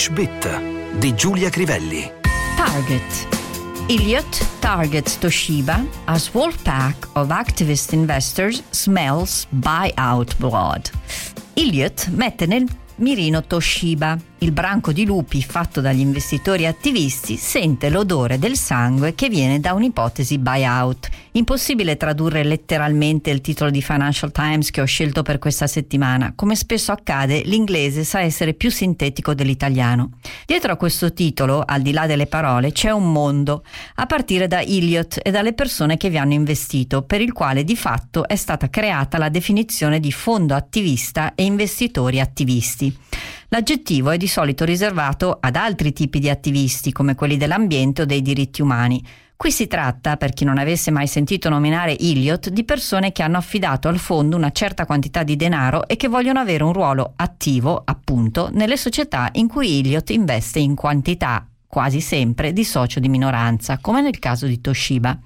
English Bit di Giulia Crivelli. Target. Elliott targets Toshiba as wolf pack of activist investors smells buyout blood. Elliott mette nel mirino Toshiba. Il branco di lupi fatto dagli investitori attivisti sente l'odore del sangue che viene da un'ipotesi buyout. Impossibile tradurre letteralmente il titolo di Financial Times che ho scelto per questa settimana. Come spesso accade, l'inglese sa essere più sintetico dell'italiano. Dietro a questo titolo, al di là delle parole, c'è un mondo, a partire da Elliot e dalle persone che vi hanno investito, per il quale di fatto è stata creata la definizione di fondo attivista e investitori attivisti. L'aggettivo è di solito riservato ad altri tipi di attivisti, come quelli dell'ambiente o dei diritti umani. Qui si tratta, per chi non avesse mai sentito nominare Elliot, di persone che hanno affidato al fondo una certa quantità di denaro e che vogliono avere un ruolo attivo, appunto, nelle società in cui Elliot investe in quantità, quasi sempre, di socio di minoranza, come nel caso di Toshiba.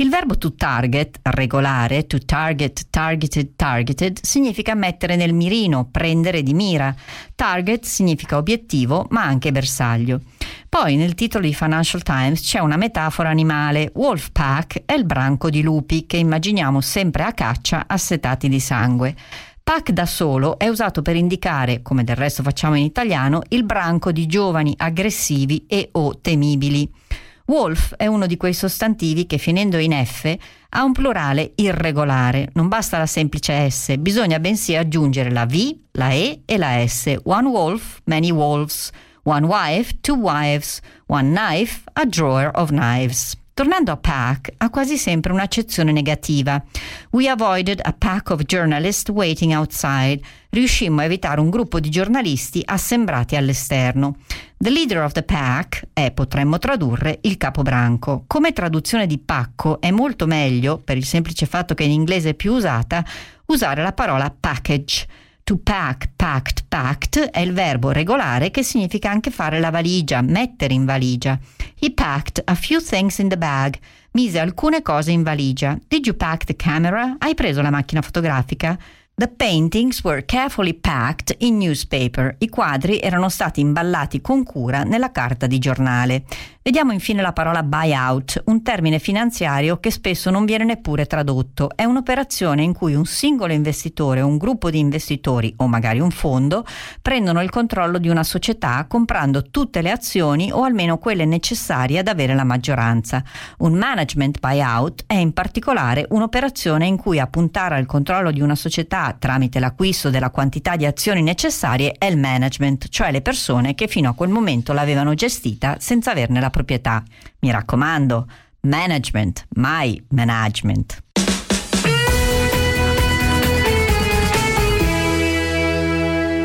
Il verbo to target, regolare, to target, targeted, targeted, significa mettere nel mirino, prendere di mira. Target significa obiettivo, ma anche bersaglio. Poi nel titolo di Financial Times c'è una metafora animale. Wolfpack è il branco di lupi che immaginiamo sempre a caccia assetati di sangue. Pack da solo è usato per indicare, come del resto facciamo in italiano, il branco di giovani aggressivi e o temibili. Wolf è uno di quei sostantivi che finendo in F ha un plurale irregolare, non basta la semplice S, bisogna bensì aggiungere la V, la E e la S. One wolf, many wolves. One wife, two wives. One knife, a drawer of knives. Tornando a pack, ha quasi sempre un'accezione negativa. We avoided a pack of journalists waiting outside. Riuscimmo a evitare un gruppo di giornalisti assembrati all'esterno. The leader of the pack è, potremmo tradurre, il capobranco. Come traduzione di pacco è molto meglio, per il semplice fatto che in inglese è più usata, usare la parola package. To pack, packed, packed è il verbo regolare che significa anche fare la valigia, mettere in valigia. He packed a few things in the bag. Mise alcune cose in valigia. Did you pack the camera? Hai preso la macchina fotografica? The paintings were carefully packed in newspaper. I quadri erano stati imballati con cura nella carta di giornale. Vediamo infine la parola buyout, un termine finanziario che spesso non viene neppure tradotto. È un'operazione in cui un singolo investitore o un gruppo di investitori, o magari un fondo, prendono il controllo di una società comprando tutte le azioni o almeno quelle necessarie ad avere la maggioranza. Un management buyout è in particolare un'operazione in cui a puntare al controllo di una società tramite l'acquisto della quantità di azioni necessarie è il management, cioè le persone che fino a quel momento l'avevano gestita senza averne la proprietà. Mi raccomando, management, mai management.